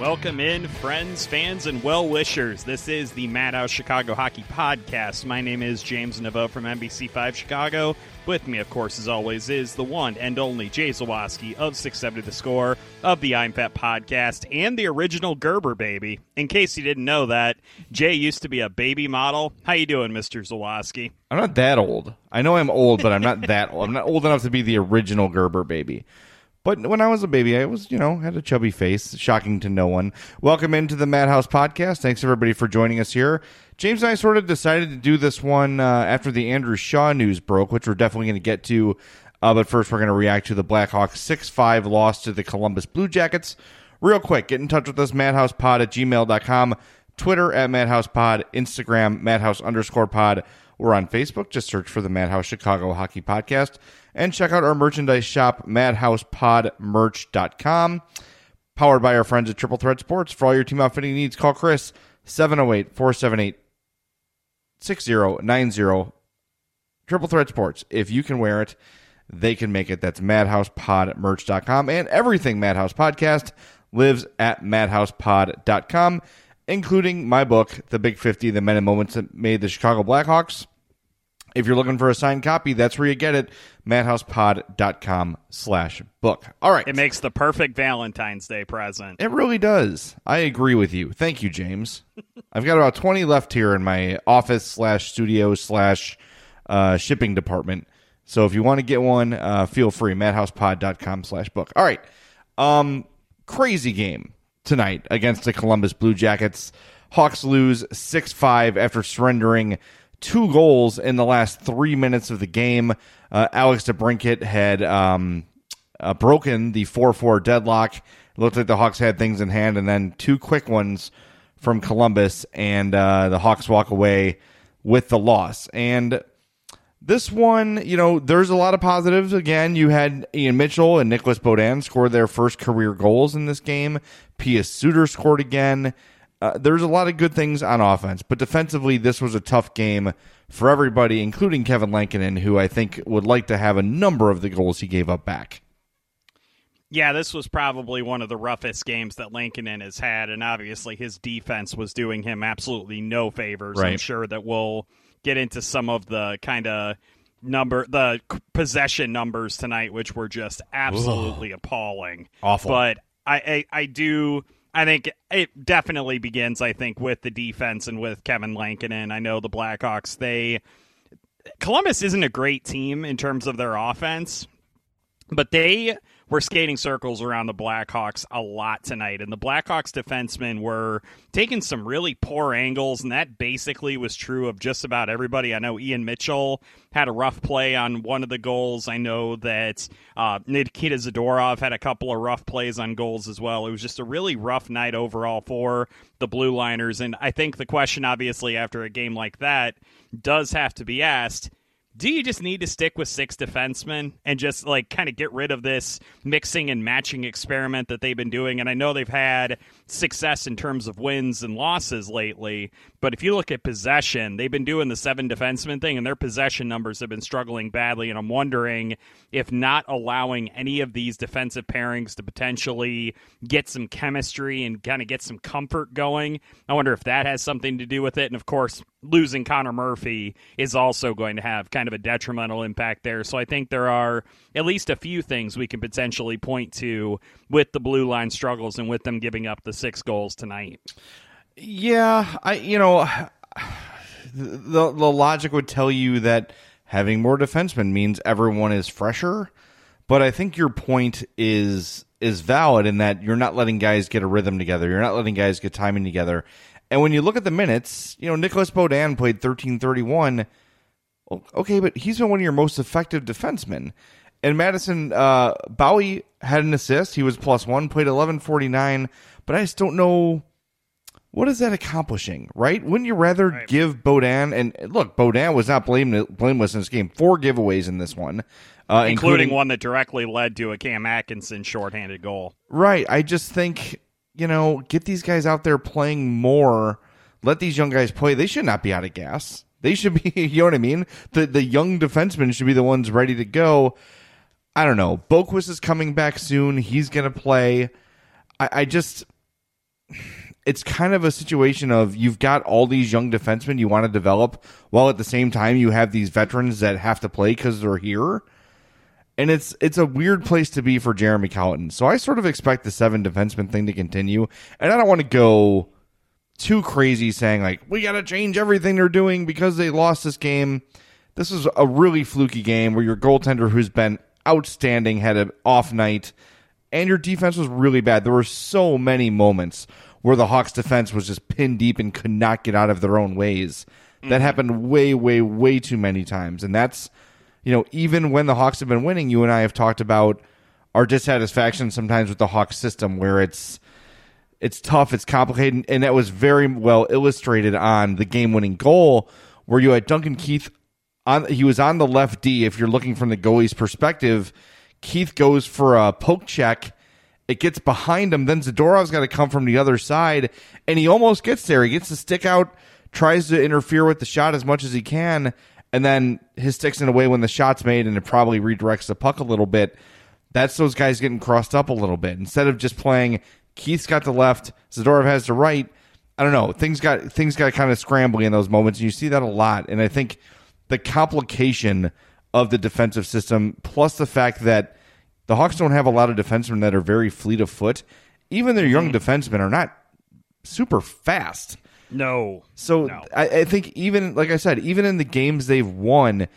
Welcome in, friends, fans, and well wishers. This is the Madhouse Chicago Hockey Podcast. My name is James Neveau from NBC5 Chicago. With me, of course, as always, is the one and only Jay Zawaski of 670 The Score, of the I'm Fat Podcast, and the original Gerber baby. In case you didn't know that, Jay used to be a baby model. How you doing, Mr. Zawaski? I'm not that old. I know I'm old, but I'm not that old. I'm not old enough to be the original Gerber baby. But when I was a baby, I was, you know, had a chubby face. Shocking to no one. Welcome into the Madhouse Podcast. Thanks everybody for joining us here. James and I sort of decided to do this one uh, after the Andrew Shaw news broke, which we're definitely going to get to. Uh, but first, we're going to react to the Blackhawks 6 5 loss to the Columbus Blue Jackets. Real quick, get in touch with us, madhousepod at gmail.com, Twitter at madhousepod, Instagram, madhouse underscore pod. We're on Facebook. Just search for the Madhouse Chicago Hockey Podcast and check out our merchandise shop, madhousepodmerch.com. Powered by our friends at Triple Threat Sports. For all your team outfitting needs, call Chris 708 478 6090. Triple Threat Sports. If you can wear it, they can make it. That's madhousepodmerch.com. And everything Madhouse Podcast lives at madhousepod.com, including my book, The Big 50, The Men and Moments That Made the Chicago Blackhawks. If you're looking for a signed copy, that's where you get it. madhousepod.com slash book. All right. It makes the perfect Valentine's Day present. It really does. I agree with you. Thank you, James. I've got about 20 left here in my office slash studio slash uh, shipping department. So if you want to get one, uh, feel free. madhousepod.com slash book. All right. Um, crazy game tonight against the Columbus Blue Jackets. Hawks lose 6 5 after surrendering two goals in the last three minutes of the game. Uh, Alex DeBrincat had um, uh, broken the 4 4 deadlock. It looked like the Hawks had things in hand, and then two quick ones from Columbus, and uh, the Hawks walk away with the loss. And this one, you know, there's a lot of positives. Again, you had Ian Mitchell and Nicolas Beaudin score their first career goals in this game. Pius Suter scored again. Uh, there's a lot of good things on offense, but defensively, this was a tough game for everybody, including Kevin Lankinen, who I think would like to have a number of the goals he gave up back. Yeah, this was probably one of the roughest games that Lankinen has had, and obviously his defense was doing him absolutely no favors. Right. I'm sure that we'll get into some of the kind of number the possession numbers tonight, which were just absolutely appalling. Awful. But I, I I do I think it definitely begins, I think, with the defense and with Kevin Lankinen. I know the Blackhawks, they Columbus isn't a great team in terms of their offense, but they were skating circles around the Blackhawks a lot tonight. And the Blackhawks defensemen were taking some really poor angles, and that basically was true of just about everybody. I know Ian Mitchell had a rough play on one of the goals. I know that uh, Nikita Zadorov had a couple of rough plays on goals as well. It was just a really rough night overall for the Blue Liners. And I think the question, obviously, after a game like that, does have to be asked do you just need to stick with six defensemen and just like kind of get rid of this mixing and matching experiment that they've been doing? And I know they've had success in terms of wins and losses lately, but if you look at possession, they've been doing the seven defenseman thing, and their possession numbers have been struggling badly. And I'm wondering if not allowing any of these defensive pairings to potentially get some chemistry and kind of get some comfort going, I wonder if that has something to do with it. And of course, losing Connor Murphy is also going to have kind of a detrimental impact there. So I think there are at least a few things we can potentially point to with the blue line struggles and with them giving up the six goals tonight. Yeah, I you know the the logic would tell you that having more defensemen means everyone is fresher, but I think your point is is valid in that you're not letting guys get a rhythm together. You're not letting guys get timing together. And when you look at the minutes, you know, Nicolas Beaudin played 1331. Okay, but he's been one of your most effective defensemen. And Madison uh, Bowey had an assist. He was plus one, played 1149. But I just don't know what is that accomplishing, right? Wouldn't you rather right. give Beaudin and look, Beaudin was not blame, blameless in this game. Four giveaways in this one, uh, including, including, one that directly led to a Cam Atkinson shorthanded goal. Right. I just think you know, get these guys out there playing more. Let these young guys play. They should not be out of gas. They should be, you know what I mean? The the young defensemen should be the ones ready to go. I don't know. Boqvist is coming back soon. He's to play. I, I just, it's kind of a situation of you've got all these young defensemen you want to develop, while at the same time you have these veterans that have to play because they're here and it's it's a weird place to be for Jeremy Colliton. So I sort of expect the seven defenseman thing to continue, and I don't want to go too crazy saying like we got to change everything they're doing because they lost this game. This is a really fluky game where your goaltender, who's been outstanding, had an off night, and your defense was really bad. There were so many moments where the Hawks defense was just pinned deep and could not get out of their own ways. That mm-hmm. happened way, way, way too many times, and that's you know, even when the Hawks have been winning, you and I have talked about our dissatisfaction sometimes with the Hawks system where it's it's tough, it's complicated, and that was very well illustrated on the game winning goal where you had Duncan Keith on he was on the left D if you're looking from the goalie's perspective. Keith goes for a poke check. It gets behind him. Then Zadorov's got to come from the other side, and he almost gets there. He gets the stick out, tries to interfere with the shot as much as he can, and then his sticks in a way when the shot's made and it probably redirects the puck a little bit. That's those guys getting crossed up a little bit instead of just playing. Keith's got the left, Zadorov has the right. I don't know. Things got things got kind of scrambly in those moments, and you see that a lot. And I think the complication of the defensive system, plus the fact that the Hawks don't have a lot of defensemen that are very fleet of foot. Even their young mm-hmm. defensemen are not super fast. No. So no. I, I think even like I said, even in the games they've won,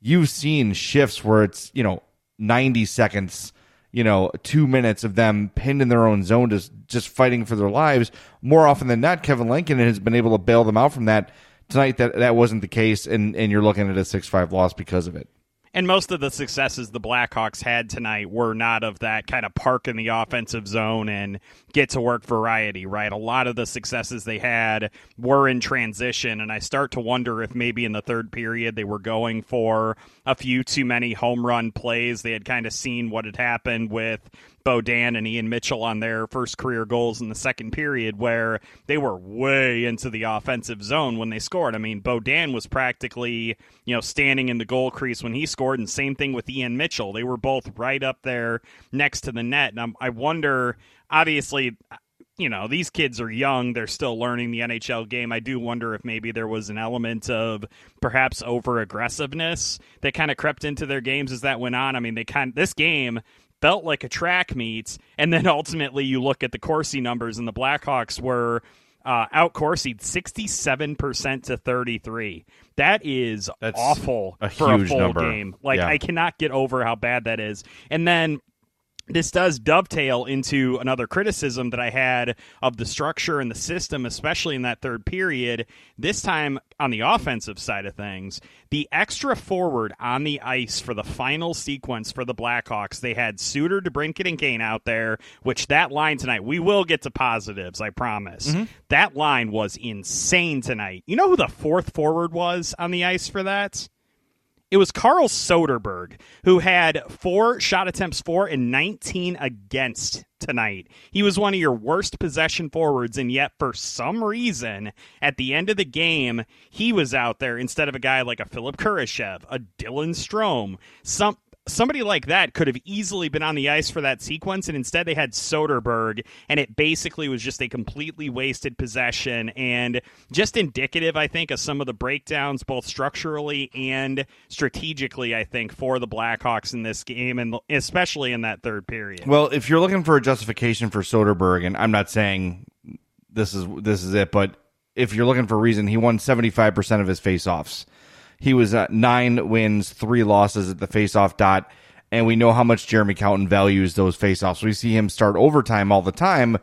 you've seen shifts where it's you know ninety seconds, you know two minutes of them pinned in their own zone, just just fighting for their lives. More often than not, Kevin Lankinen has been able to bail them out from that. Tonight, that that wasn't the case, and and you're looking at a six five loss because of it. And most of the successes the Blackhawks had tonight were not of that kind of park in the offensive zone and get to work variety, right? A lot of the successes they had were in transition. And I start to wonder if maybe in the third period they were going for a few too many home run plays. They had kind of seen what had happened with Beaudin and Ian Mitchell on their first career goals in the second period, where they were way into the offensive zone when they scored. I mean, Beaudin was practically, you know, standing in the goal crease when he scored, and same thing with Ian Mitchell. They were both right up there next to the net. And I'm, I wonder, obviously, you know, these kids are young. They're still learning the NHL game. I do wonder if maybe there was an element of perhaps over aggressiveness that kind of crept into their games as that went on. I mean, they kind of, this game felt like a track meet, and then ultimately you look at the Corsi numbers, and the Blackhawks were uh, out Corsi 67% to 33. That is That's awful a for a huge full number. game. Like, Yeah. I cannot get over how bad that is. And then this does dovetail into another criticism that I had of the structure and the system, especially in that third period. This time on the offensive side of things, the extra forward on the ice for the final sequence for the Blackhawks, they had Suter, DeBrincat, and Kane out there, which that line tonight, we will get to positives, I promise. Mm-hmm. That line was insane tonight. You know who the fourth forward was on the ice for that? It was Carl Soderberg who had four shot attempts for and 19 against tonight. He was one of your worst possession forwards, and yet for some reason, at the end of the game, he was out there instead of a guy like a Philipp Kurashev, a Dylan Strome, some somebody like that could have easily been on the ice for that sequence, and instead they had Soderberg, and it basically was just a completely wasted possession and just indicative, I think, of some of the breakdowns, both structurally and strategically, I think, for the Blackhawks in this game, and especially in that third period. Well, if you're looking for a justification for Soderberg, and I'm not saying this is this is it, but if you're looking for a reason, he won 75 percent of his faceoffs. He was at nine wins, three losses at the faceoff dot, and we know how much Jeremy Colliton values those faceoffs. We see him start overtime all the time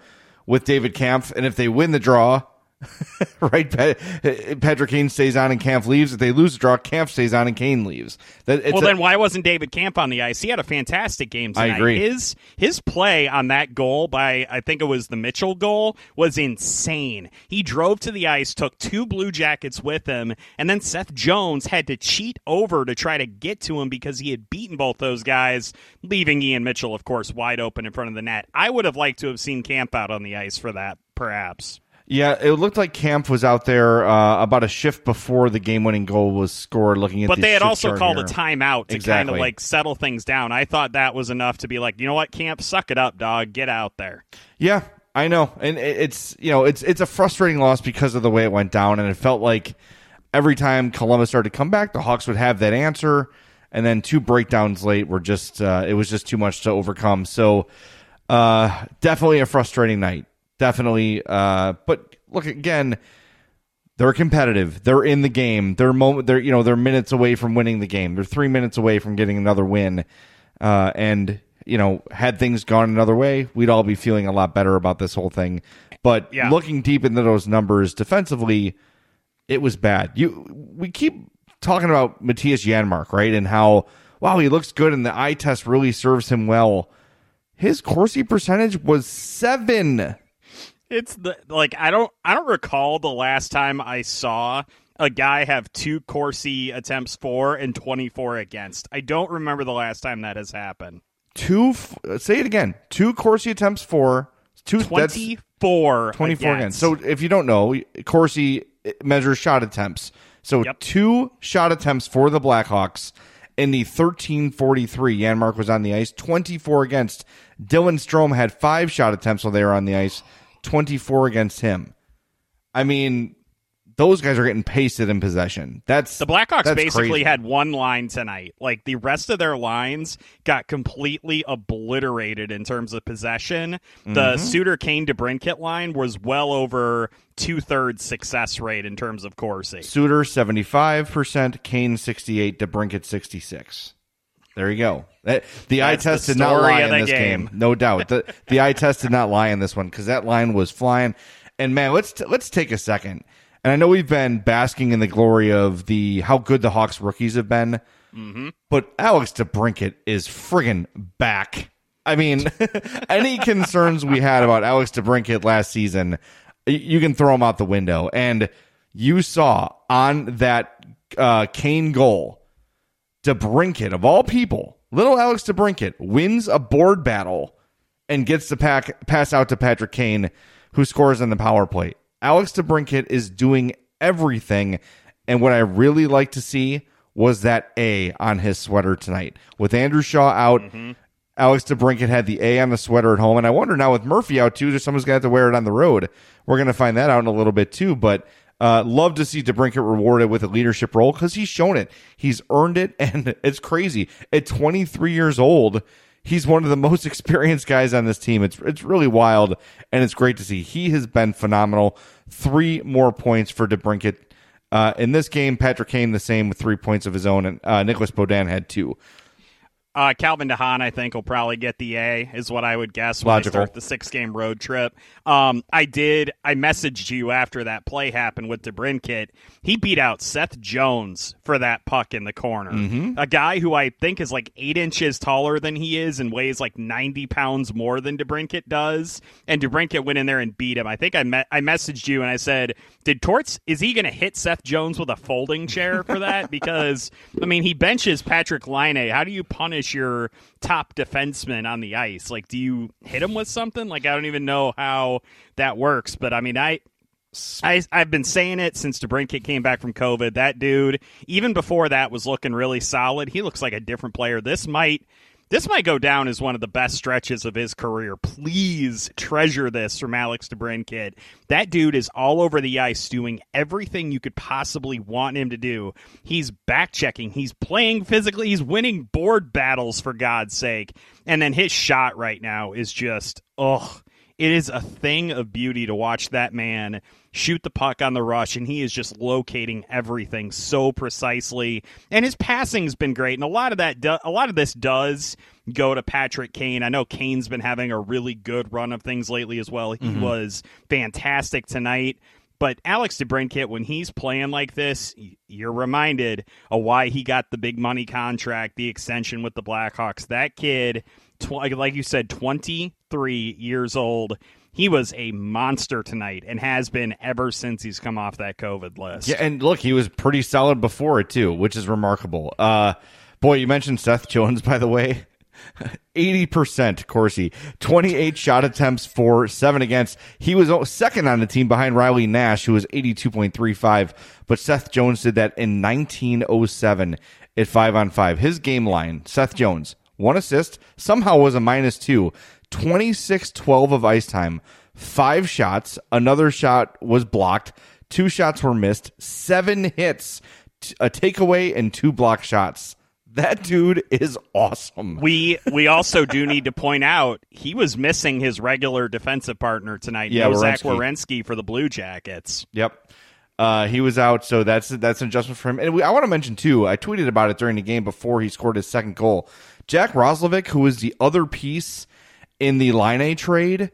with David Kampf, and if they win the draw, right? Pat- Patrick Kane stays on and Kampf leaves. If they lose the draw, Kampf stays on and Kane leaves. That, well, a- then why wasn't David Kampf on the ice? He had a fantastic game I tonight. agree. His his play on that goal by I think it was the Mitchell goal was insane. He drove to the ice, took two Blue Jackets with him, and then Seth Jones had to cheat over to try to get to him because he had beaten both those guys, leaving Ian Mitchell, of course, wide open in front of the net. I would have liked to have seen Kampf out on the ice for that, perhaps. Yeah, it looked like Kampf was out there uh, about a shift before the game-winning goal was scored. Looking at, But the they had also called here. a timeout to kind of like settle things down. I thought that was enough to be like, you know what, Kampf, suck it up, dog, get out there. Yeah, I know, and it's you know it's it's a frustrating loss because of the way it went down, and it felt like every time Columbus started to come back, the Hawks would have that answer, and then two breakdowns late were just uh, it was just too much to overcome. So uh, definitely a frustrating night, definitely. Uh, but look again. They're competitive. They're in the game. They're moment. They're you know they're minutes away from winning the game. They're three minutes away from getting another win. Uh, and you know, had things gone another way, we'd all be feeling a lot better about this whole thing. But Yeah. looking deep into those numbers defensively, it was bad. You we keep talking about Mattias Janmark, right? And how wow he looks good, and the eye test really serves him well. His Corsi percentage was seven. It's the like I don't I don't recall the last time I saw a guy have two Corsi attempts for and 24 against. I don't remember the last time that has happened. Two. f- Say it again. Two Corsi attempts for two 24 24 again. against. So if you don't know, Corsi eh, measures shot attempts. So Yep. two shot attempts for the Blackhawks in the 1343. Janmark was on the ice, 24 against. Dylan Strome had five shot attempts while they were on the ice, 24 against him. I mean, those guys are getting pasted in possession. That's The Blackhawks that's basically crazy. had one line tonight. Like the rest of their lines got completely obliterated in terms of possession. The Mm-hmm. Suter Kane DeBrincat line was well over two thirds success rate in terms of Corsi. Suter 75%, Kane 68, DeBrincat 66. There you go. That, the eye the test did not lie in this game. game. no doubt. The the eye test did not lie in this one because that line was flying. And man, let's t- let's take a second. And I know we've been basking in the glory of the how good the Hawks rookies have been, Mm-hmm. but Alex DeBrincat is friggin' back. I mean, any concerns we had about Alex DeBrincat last season, you can throw them out the window. And you saw on that uh, Kane goal, DeBrincat, of all people, little Alex DeBrincat wins a board battle and gets the pack, pass out to Patrick Kane, who scores on the power play. Alex DeBrincat is doing everything. And what I really like to see was that A on his sweater tonight. With Andrew Shaw out, mm-hmm. Alex DeBrincat had the A on the sweater at home. And I wonder now with Murphy out too, there's someone's going to have to wear it on the road. We're going to find that out in a little bit too. But uh, love to see DeBrincat rewarded with a leadership role because he's shown it. He's earned it. And it's crazy. At 23 years old, He's one of the most experienced guys on this team. It's it's really wild, and it's great to see. He has been phenomenal. Three more points for DeBrincat. Uh, in this game, Patrick Kane the same with three points of his own, and uh, Nicolas Beaudin had two. Uh, Calvin DeHaan, I think, will probably get the A, is what I would guess when Logical. they start the six game road trip. Um, I did, I messaged you after that play happened with DeBrincat. He beat out Seth Jones for that puck in the corner. A guy who I think is like eight inches taller than he is and weighs like 90 pounds more than DeBrincat does. And DeBrincat went in there and beat him. I think I, me- I messaged you and I said, Did Torts, is he going to hit Seth Jones with a folding chair for that? because, I mean, he benches Patrik Laine. How do you punish your top defenseman on the ice? Like, do you hit him with something? Like, I don't even know how that works. But I mean, I. I, I've been saying it since DeBrincat came back from COVID. That dude, even before that, was looking really solid. He looks like a different player. This might this might go down as one of the best stretches of his career. Please treasure this from Alex DeBrincat. That dude is all over the ice doing everything you could possibly want him to do. He's back checking, he's playing physically, he's winning board battles for God's sake. And then his shot right now is just ugh. It is a thing of beauty to watch that man shoot the puck on the rush, and he is just locating everything so precisely. And his passing's been great, and a lot of that, do- a lot of this does go to Patrick Kane. I know Kane's been having a really good run of things lately as well. He mm-hmm. was fantastic tonight. But Alex DeBrincat, when he's playing like this, you're reminded of why he got the big money contract, the extension with the Blackhawks. That kid, tw- like you said, 23 years old. He was a monster tonight and has been ever since he's come off that COVID list. Yeah, and look, he was pretty solid before it too, which is remarkable. Uh, boy, you mentioned Seth Jones, by the way. 80% Corsi, 28 shot attempts for, 7 against. He was second on the team behind Riley Nash, who was 82.35, but Seth Jones did that in 1907 at 5 on 5. His game line, Seth Jones, one assist, somehow was a minus 2, 26 12 of ice time, 5 shots, another shot was blocked, 2 shots were missed, 7 hits, a takeaway, and 2 block shots. That dude is awesome. We we also do need to point out he was missing his regular defensive partner tonight. Yeah, no Zach. Werenski for the Blue Jackets. Yep. Uh, he was out, so that's that's an adjustment for him. And we, I want to mention too, I tweeted about it during the game before he scored his second goal. Jack Roslovic, who was the other piece in the Laine trade,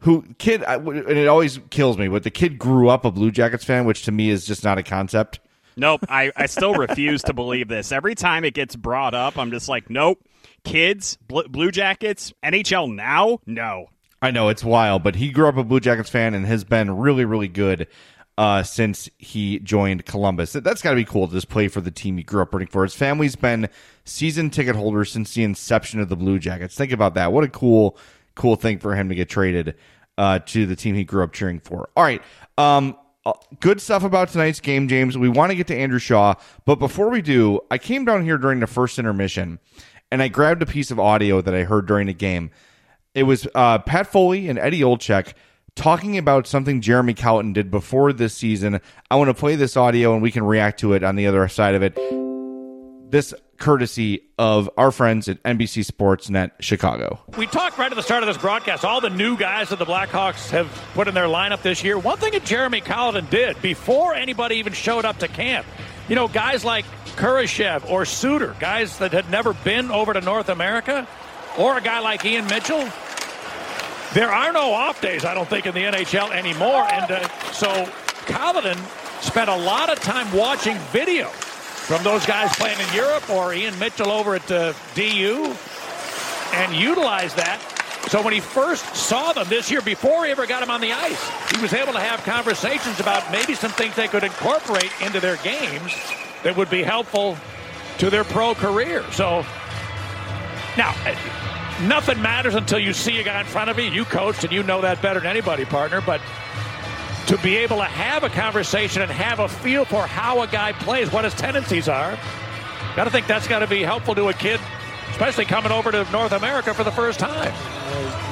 who kid, I, and it always kills me, but the kid grew up a Blue Jackets fan, which to me is just not a concept. Nope, I, I still refuse to believe this. Every time it gets brought up, I'm just like, nope. Kids, Bl- Blue Jackets, NHL now? No. I know it's wild, but he grew up a Blue Jackets fan and has been really, really good uh, since he joined Columbus. That- That's got to be cool to just play for the team he grew up rooting for. His family's been season ticket holders since the inception of the Blue Jackets. Think about that. What a cool, cool thing for him to get traded uh, to the team he grew up cheering for. All right. Um, uh, good stuff about tonight's game, James. We want to get to Andrew Shaw, but before we do, I came down here during the first intermission and I grabbed a piece of audio that I heard during the game. It was uh, Pat Foley and Eddie Olczyk talking about something Jeremy Colliton did before this season. I want to play this audio and we can react to it on the other side of it. This courtesy of our friends at NBC Sportsnet Chicago. We talked right at the start of this broadcast, all the new guys that the Blackhawks have put in their lineup this year. One thing that Jeremy Colliton did before anybody even showed up to camp, you know, guys like Kurashev or Suter, guys that had never been over to North America, or a guy like Ian Mitchell, there are no off days, I don't think, in the NHL anymore. And uh, so Colliton spent a lot of time watching video from those guys playing in Europe or Ian Mitchell over at uh, DU and utilized that. So when he first saw them this year, before he ever got them on the ice, he was able to have conversations about maybe some things they could incorporate into their games that would be helpful to their pro career. So now, nothing matters until you see a guy in front of you. You coached and you know that better than anybody, partner. But to be able to have a conversation and have a feel for how a guy plays, what his tendencies are, got to think that's got to be helpful to a kid, especially coming over to North America for the first time.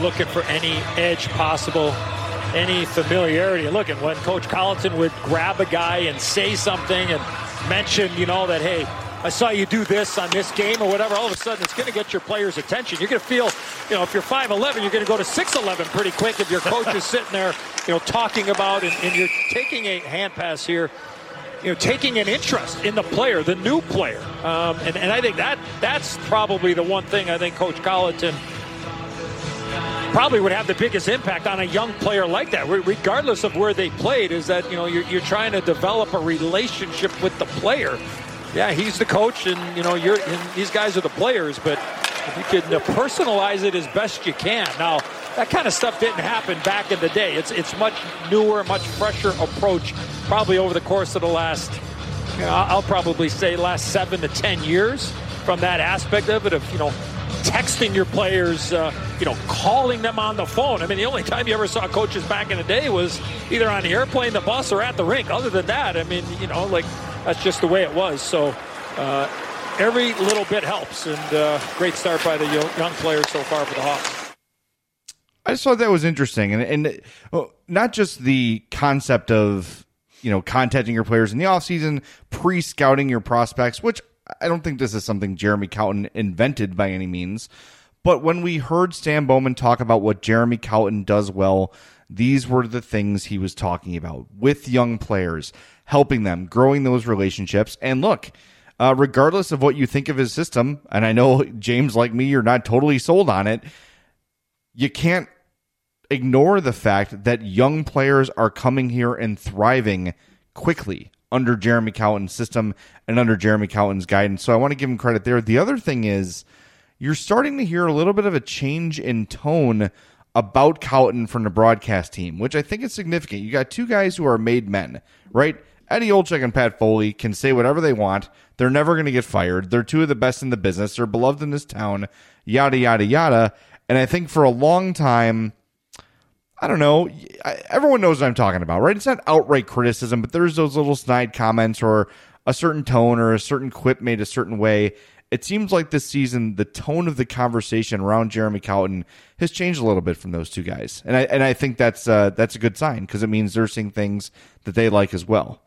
looking for any edge possible, any familiarity. Look, and when Coach Colliton would grab a guy and say something and mention, you know, that, hey, I saw you do this on this game or whatever. All of a sudden, it's going to get your players' attention. You're going to feel, you know, if you're 5'11, you're going to go to 6'11 pretty quick if your coach is sitting there, you know, talking about and, and you're taking a hand pass here you know, taking an interest in the player, the new player. Um, and, and I think that that's probably the one thing I think Coach Colliton probably would have the biggest impact on a young player like that, regardless of where they played, is that, you know, you're, you're trying to develop a relationship with the player. Yeah, he's the coach, and, you know, you're, these guys are the players, but you can personalize it as best you can. Now, that kind of stuff didn't happen back in the day. It's it's much newer, much fresher approach, probably over the course of the last, you know, I'll probably say last seven to ten years from that aspect of it of you know texting your players, uh, you know, calling them on the phone. I mean, the only time you ever saw coaches back in the day was either on the airplane, the bus, or at the rink. Other than that, I mean, you know, like that's just the way it was. So. Uh, every little bit helps, and uh, great start by the young players so far for the Hawks. I just thought that was interesting, and and well, not just the concept of you know contacting your players in the offseason, pre scouting your prospects, which I don't think this is something Jeremy Colliton invented by any means. But when we heard Stan Bowman talk about what Jeremy Colliton does well, these were the things he was talking about with young players, helping them, growing those relationships. And look, uh, regardless of what you think of his system, and I know James, like me, you're not totally sold on it, you can't ignore the fact that young players are coming here and thriving quickly under Jeremy Colliton's system and under Jeremy Colliton's guidance. So I want to give him credit there. The other thing is you're starting to hear a little bit of a change in tone about Colliton from the broadcast team, which I think is significant. You got two guys who are made men, right? Eddie Olczyk and Pat Foley can say whatever they want. They're never going to get fired. They're two of the best in the business. They're beloved in this town, yada, yada, yada. And I think for a long time, I don't know. Everyone knows what I'm talking about, right? It's not outright criticism, but there's those little snide comments or a certain tone or a certain quip made a certain way. It seems like this season the tone of the conversation around Jeremy Colliton has changed a little bit from those two guys, and I and I think that's uh, that's a good sign because it means they're seeing things that they like as well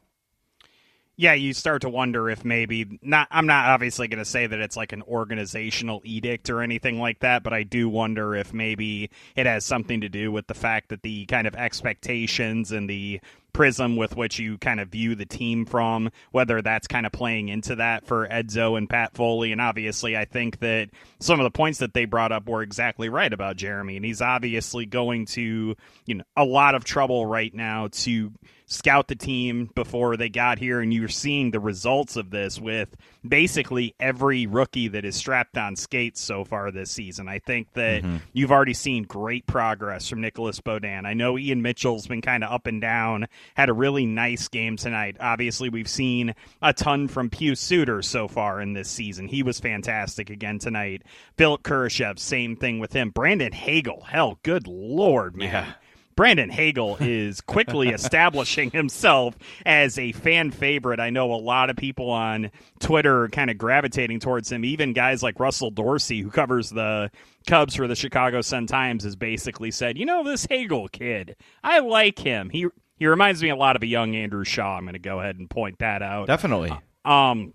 yeah, you start to wonder if maybe not. I'm not obviously going to say that it's like an organizational edict or anything like that, but I do wonder if maybe it has something to do with the fact that the kind of expectations and the prism with which you kind of view the team from, whether that's kind of playing into that for Edzo and Pat Foley. And obviously, I think that some of the points that they brought up were exactly right about Jeremy. And he's obviously going to, you know, a lot of trouble right now to scout the team before they got here, and you're seeing the results of this with basically every rookie that is strapped on skates so far this season. I think that mm-hmm. you've already seen great progress from Nicolas Beaudin. I know Ian Mitchell's been kind of up and down, had a really nice game tonight. Obviously, we've seen a ton from Pius Suter so far in this season. He was fantastic again tonight. Philipp Kurashev, same thing with him. Brandon Hagel, hell, good lord, man. Yeah Brandon Hagel is quickly establishing himself as a fan favorite. I know a lot of people on Twitter are kind of gravitating towards him. Even guys like Russell Dorsey, who covers the Cubs for the Chicago Sun Times, has basically said, "You know, this Hagel kid, I like him. He he reminds me a lot of a young Andrew Shaw. I'm going to go ahead and point that out. Definitely. Um,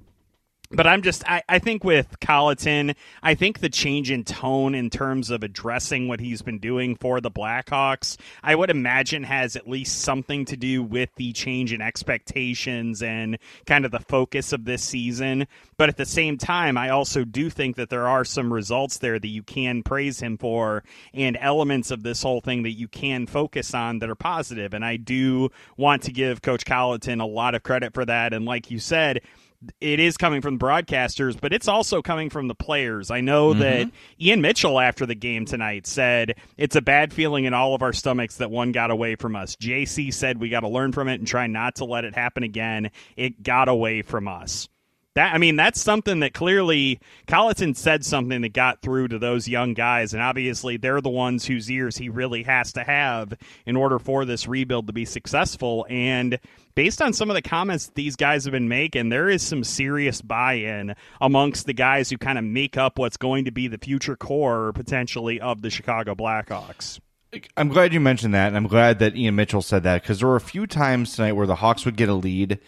but I'm just I, I think with Colliton, I think the change in tone in terms of addressing what he's been doing for the Blackhawks, I would imagine has at least something to do with the change in expectations and kind of the focus of this season. But at the same time, I also do think that there are some results there that you can praise him for and elements of this whole thing that you can focus on that are positive. And I do want to give Coach Colliton a lot of credit for that. And like you said, it is coming from the broadcasters, but it's also coming from the players. I know mm-hmm. that Ian Mitchell after the game tonight said it's a bad feeling in all of our stomachs that one got away from us. JC said we got to learn from it and try not to let it happen again. It got away from us. That I mean, that's something that clearly Colliton said something that got through to those young guys, and obviously they're the ones whose ears he really has to have in order for this rebuild to be successful. And based on some of the comments these guys have been making, there is some serious buy-in amongst the guys who kind of make up what's going to be the future core potentially of the Chicago Blackhawks. I'm glad you mentioned that, and I'm glad that Ian Mitchell said that because there were a few times tonight where the Hawks would get a lead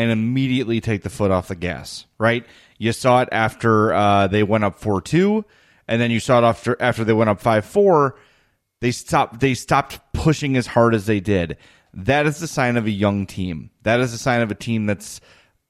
and immediately take the foot off the gas, right? You saw it after uh, they went up 4 2, and then you saw it after, after they went up 5 4. They stopped, they stopped pushing as hard as they did. That is the sign of a young team. That is a sign of a team that's,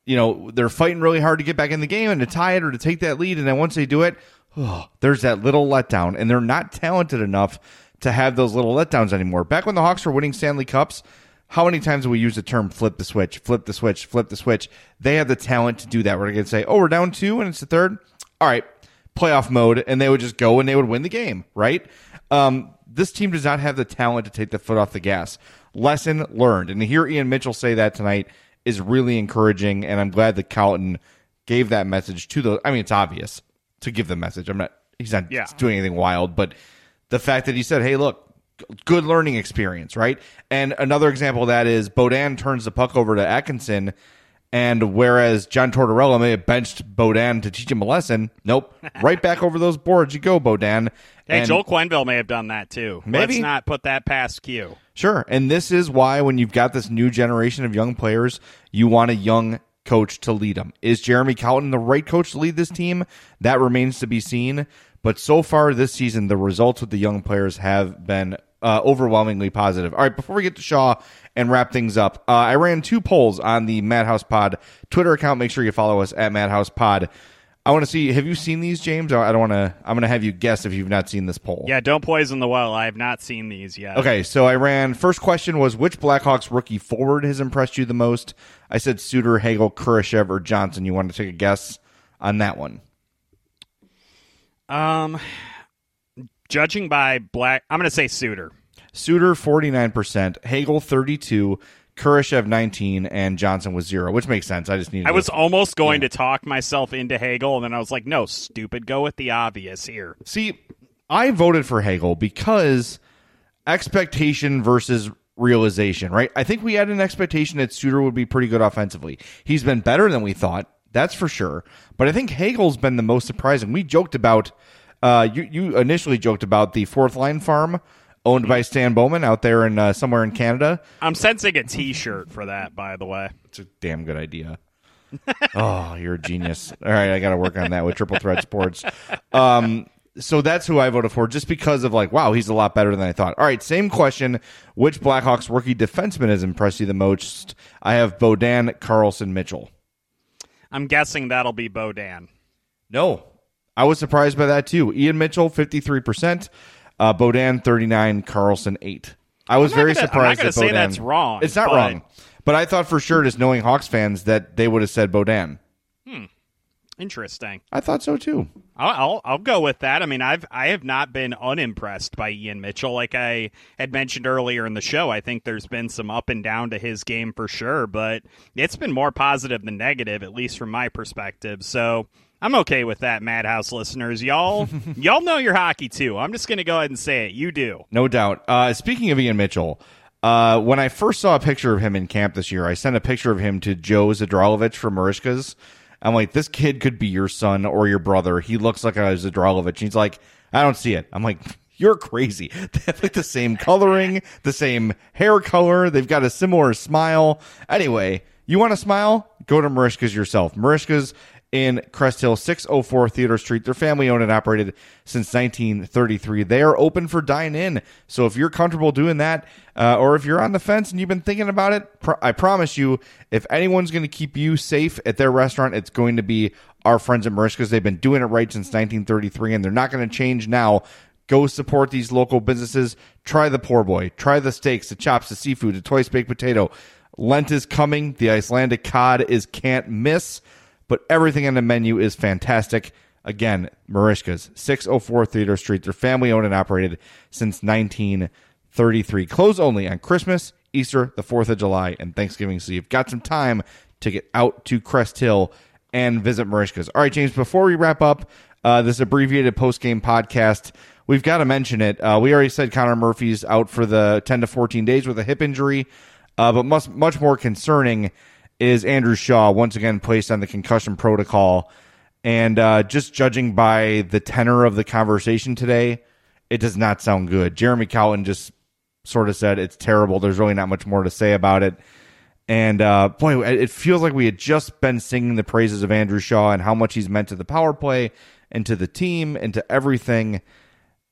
you know, they're fighting really hard to get back in the game and to tie it or to take that lead. And then once they do it, oh, there's that little letdown. And they're not talented enough to have those little letdowns anymore. Back when the Hawks were winning Stanley Cups, how many times have we use the term flip the switch, flip the switch, flip the switch? They have the talent to do that. We're going to say, oh, we're down two and it's the third. All right, playoff mode. And they would just go and they would win the game, right? Um, this team does not have the talent to take the foot off the gas. Lesson learned. And to hear Ian Mitchell say that tonight is really encouraging. And I'm glad that Colliton gave that message to the. I mean, it's obvious to give the message. I'm not. He's not Yeah. doing anything wild, but the fact that he said, "Hey, look, good learning experience," right? And another example of that is Beaudin turns the puck over to Atkinson, and whereas John Tortorella may have benched Beaudin to teach him a lesson, nope, right back over those boards you go, Beaudin. Hey, And- Joel Quenneville may have done that too. Let's Maybe. not put that past Q. Sure. And this is why when you've got this new generation of young players, you want a young coach to lead them. Is Jeremy Colliton the right coach to lead this team? That remains to be seen. But so far this season, the results with the young players have been uh, overwhelmingly positive. All right, before we get to Shaw and wrap things up, uh, I ran two polls on the Madhouse Pod Twitter account. Make sure you follow us at Madhouse Pod. I want to see. Have you seen these, James? I don't want to. I'm going to have you guess if you've not seen this poll. Yeah, don't poison the well. I have not seen these yet. Okay, so I ran. First question was which Blackhawks rookie forward has impressed you the most? I said Suter, Hagel, Kurashev, or Johnson. You want to take a guess on that one? Um, judging by black, I'm going to say Suter. Suter forty nine percent, Hagel thirty two, Kurashev nineteen, and Johnson was zero, which makes sense. I just needed. I to- was almost going to talk myself into Hagel, and then I was like, no, stupid. Go with the obvious here. See, I voted for Hagel because expectation versus realization, right? I think we had an expectation that Suter would be pretty good offensively. He's been better than we thought, that's for sure. But I think Hagel's been the most surprising. We joked about, uh, you, you initially joked about the fourth line farm owned by Stan Bowman out there in uh, somewhere in Canada. I'm sensing a T-shirt for that, by the way. It's a damn good idea. oh, you're a genius. All right, I got to work on that with Triple Threat Sports. Um, so that's who I voted for, just because of like, wow, he's a lot better than I thought. All right, same question: Which Blackhawks rookie defenseman has impressed you the most? I have Beaudin, Carlsson, Mitchell. I'm guessing that'll be Beaudin. No, I was surprised by that too. Ian Mitchell, fifty three percent. Uh, Beaudin, thirty nine. Carlsson, eight. I was very gonna- I'm not surprised. gonna say Beaudin- that's wrong, It's not but- wrong, but I thought for sure, just knowing Hawks fans, that they would have said Beaudin. Hmm. Interesting. I thought so too. I'll, I'll I'll go with that. I mean, I've I have not been unimpressed by Ian Mitchell. Like I had mentioned earlier in the show, I think there's been some up and down to his game for sure, but it's been more positive than negative, at least from my perspective. So I'm okay with that, Madhouse listeners. Y'all y'all know your hockey too. I'm just gonna go ahead and say it. You do. No doubt. Uh, speaking of Ian Mitchell, uh, when I first saw a picture of him in camp this year, I sent a picture of him to Joe Zadralovich from Merichka's. I'm like, this kid could be your son or your brother. He looks like a Zadralovich. He's like, I don't see it. I'm like, you're crazy. They have like the same coloring, the same hair color. They've got a similar smile. Anyway, you want to smile? Go to Merichka's yourself. Merichka's in Crest Hill, 604 Theater Street. They're family owned and operated since 1933. They are open for dine in. So if you're comfortable doing that, uh, or if you're on the fence and you've been thinking about it, pr- I promise you, if anyone's going to keep you safe at their restaurant, it's going to be our friends at Merichka's. They've been doing it right since 1933, and they're not going to change now. Go support these local businesses. Try the poor boy. Try the steaks, the chops, the seafood, the twice baked potato. Lent is coming. The Icelandic cod is can't miss but everything on the menu is fantastic. Again, Merichka's, 604 Theater Street. They're family owned and operated since 1933. Close only on Christmas, Easter, the 4th of July, and Thanksgiving. So you've got some time to get out to Crest Hill and visit Merichka's. All right, James, before we wrap up uh, this abbreviated post game podcast, we've got to mention it. Uh, we already said Connor Murphy's out for the 10 to 14 days with a hip injury, uh, but much, much more concerning is Andrew Shaw once again placed on the concussion protocol. And uh, just judging by the tenor of the conversation today, it does not sound good. Jeremy Colliton just sort of said it's terrible. There's really not much more to say about it. And uh, boy, it feels like we had just been singing the praises of Andrew Shaw and how much he's meant to the power play and to the team and to everything.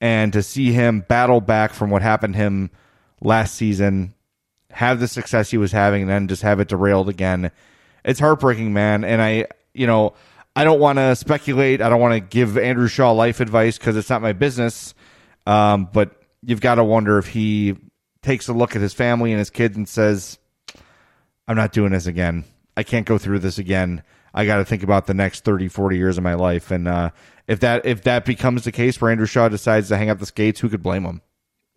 And to see him battle back from what happened to him last season, have the success he was having, and then just have it derailed again. It's heartbreaking, man. And I, you know, I don't want to speculate. I don't want to give Andrew Shaw life advice because it's not my business. Um, but you've got to wonder if he takes a look at his family and his kids and says, I'm not doing this again. I can't go through this again. I got to think about the next 30, 40 years of my life. And uh, if that if that becomes the case where Andrew Shaw decides to hang up the skates, who could blame him?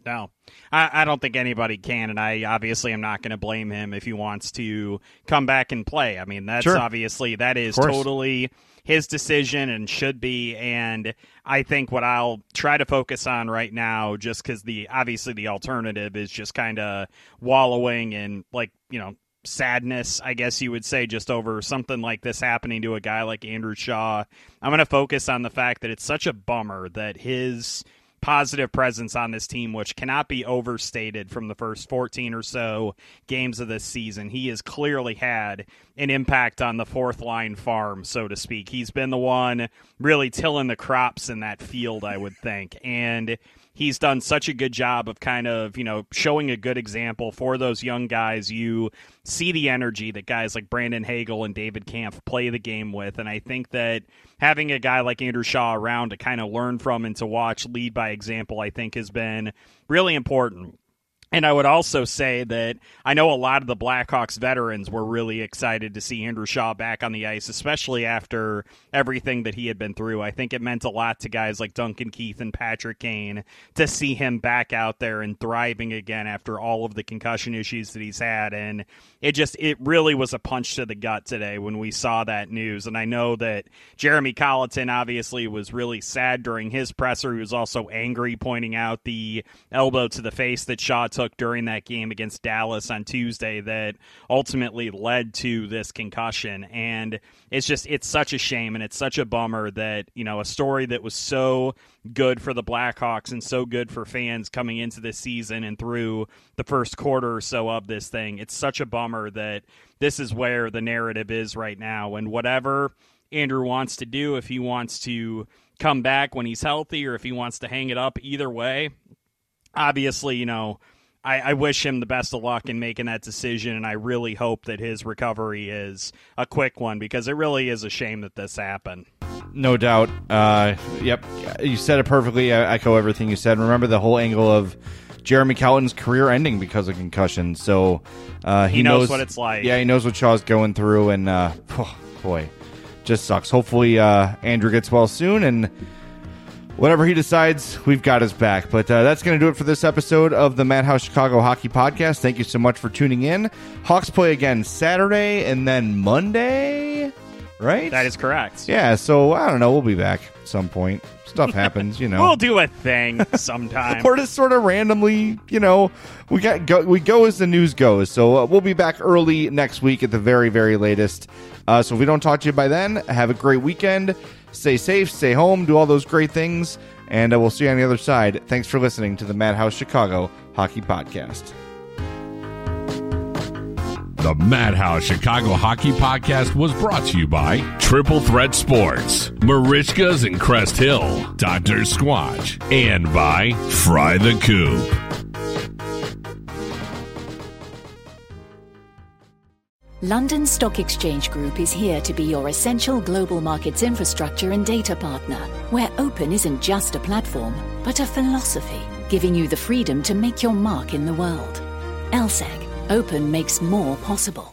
No, I, I don't think anybody can, and I obviously am not going to blame him if he wants to come back and play. I mean, that's Sure. obviously that is totally his decision and should be. And I think what I'll try to focus on right now, just because the obviously the alternative is just kind of wallowing in like you know sadness, I guess you would say, just over something like this happening to a guy like Andrew Shaw. I'm going to focus on the fact that it's such a bummer that his positive presence on this team, which cannot be overstated from the first 14 or so games of this season. He has clearly had an impact on the fourth line farm, so to speak. He's been the one really tilling the crops in that field, I would think. And he's done such a good job of kind of, you know, showing a good example for those young guys. You see the energy that guys like Brandon Hagel and David Kampf play the game with. And I think that having a guy like Andrew Shaw around to kind of learn from and to watch lead by example, I think has been really important. And I would also say that I know a lot of the Blackhawks veterans were really excited to see Andrew Shaw back on the ice, especially after everything that he had been through. I think it meant a lot to guys like Duncan Keith and Patrick Kane to see him back out there and thriving again after all of the concussion issues that he's had. And it just, it really was a punch to the gut today when we saw that news. And I know that Jeremy Colliton obviously was really sad during his presser. He was also angry, pointing out the elbow to the face that Shaw took during that game against Dallas on Tuesday that ultimately led to this concussion. And it's just, it's such a shame and it's such a bummer that, you know, a story that was so good for the Blackhawks and so good for fans coming into this season and through the first quarter or so of this thing. It's such a bummer that this is where the narrative is right now. And whatever Andrew wants to do, if he wants to come back when he's healthy or if he wants to hang it up, either way, obviously, you know, I, I wish him the best of luck in making that decision, and I really hope that his recovery is a quick one because it really is a shame that this happened. No doubt. Uh, yep, you said it perfectly. I echo everything you said. Remember the whole angle of Jeremy Colliton's career ending because of concussion. So uh, he, He knows what it's like. Yeah, he knows what Shaw's going through, and uh, oh, boy, just sucks. Hopefully, uh, Andrew gets well soon, and whatever he decides, we've got his back. But uh, that's going to do it for this episode of the Madhouse Chicago Hockey Podcast. Thank you so much for tuning in. Hawks play again Saturday and then Monday, right? That is correct. Yeah, so I don't know. We'll be back at some point. Stuff happens, you know. We'll do a thing sometime. or just sort of randomly, you know, we got go, we go as the news goes. So uh, we'll be back early next week at the very very latest. Uh, so if we don't talk to you by then, have a great weekend. Stay safe, stay home, do all those great things, and we'll see you on the other side. Thanks for listening to the Madhouse Chicago Hockey Podcast. The Madhouse Chicago Hockey Podcast was brought to you by Triple Threat Sports, Merichka's in Crest Hill, Dr. Squatch, and by Fry the Coop. London Stock Exchange Group is here to be your essential global markets infrastructure and data partner, where open isn't just a platform, but a philosophy, giving you the freedom to make your mark in the world. LSEG, open makes more possible.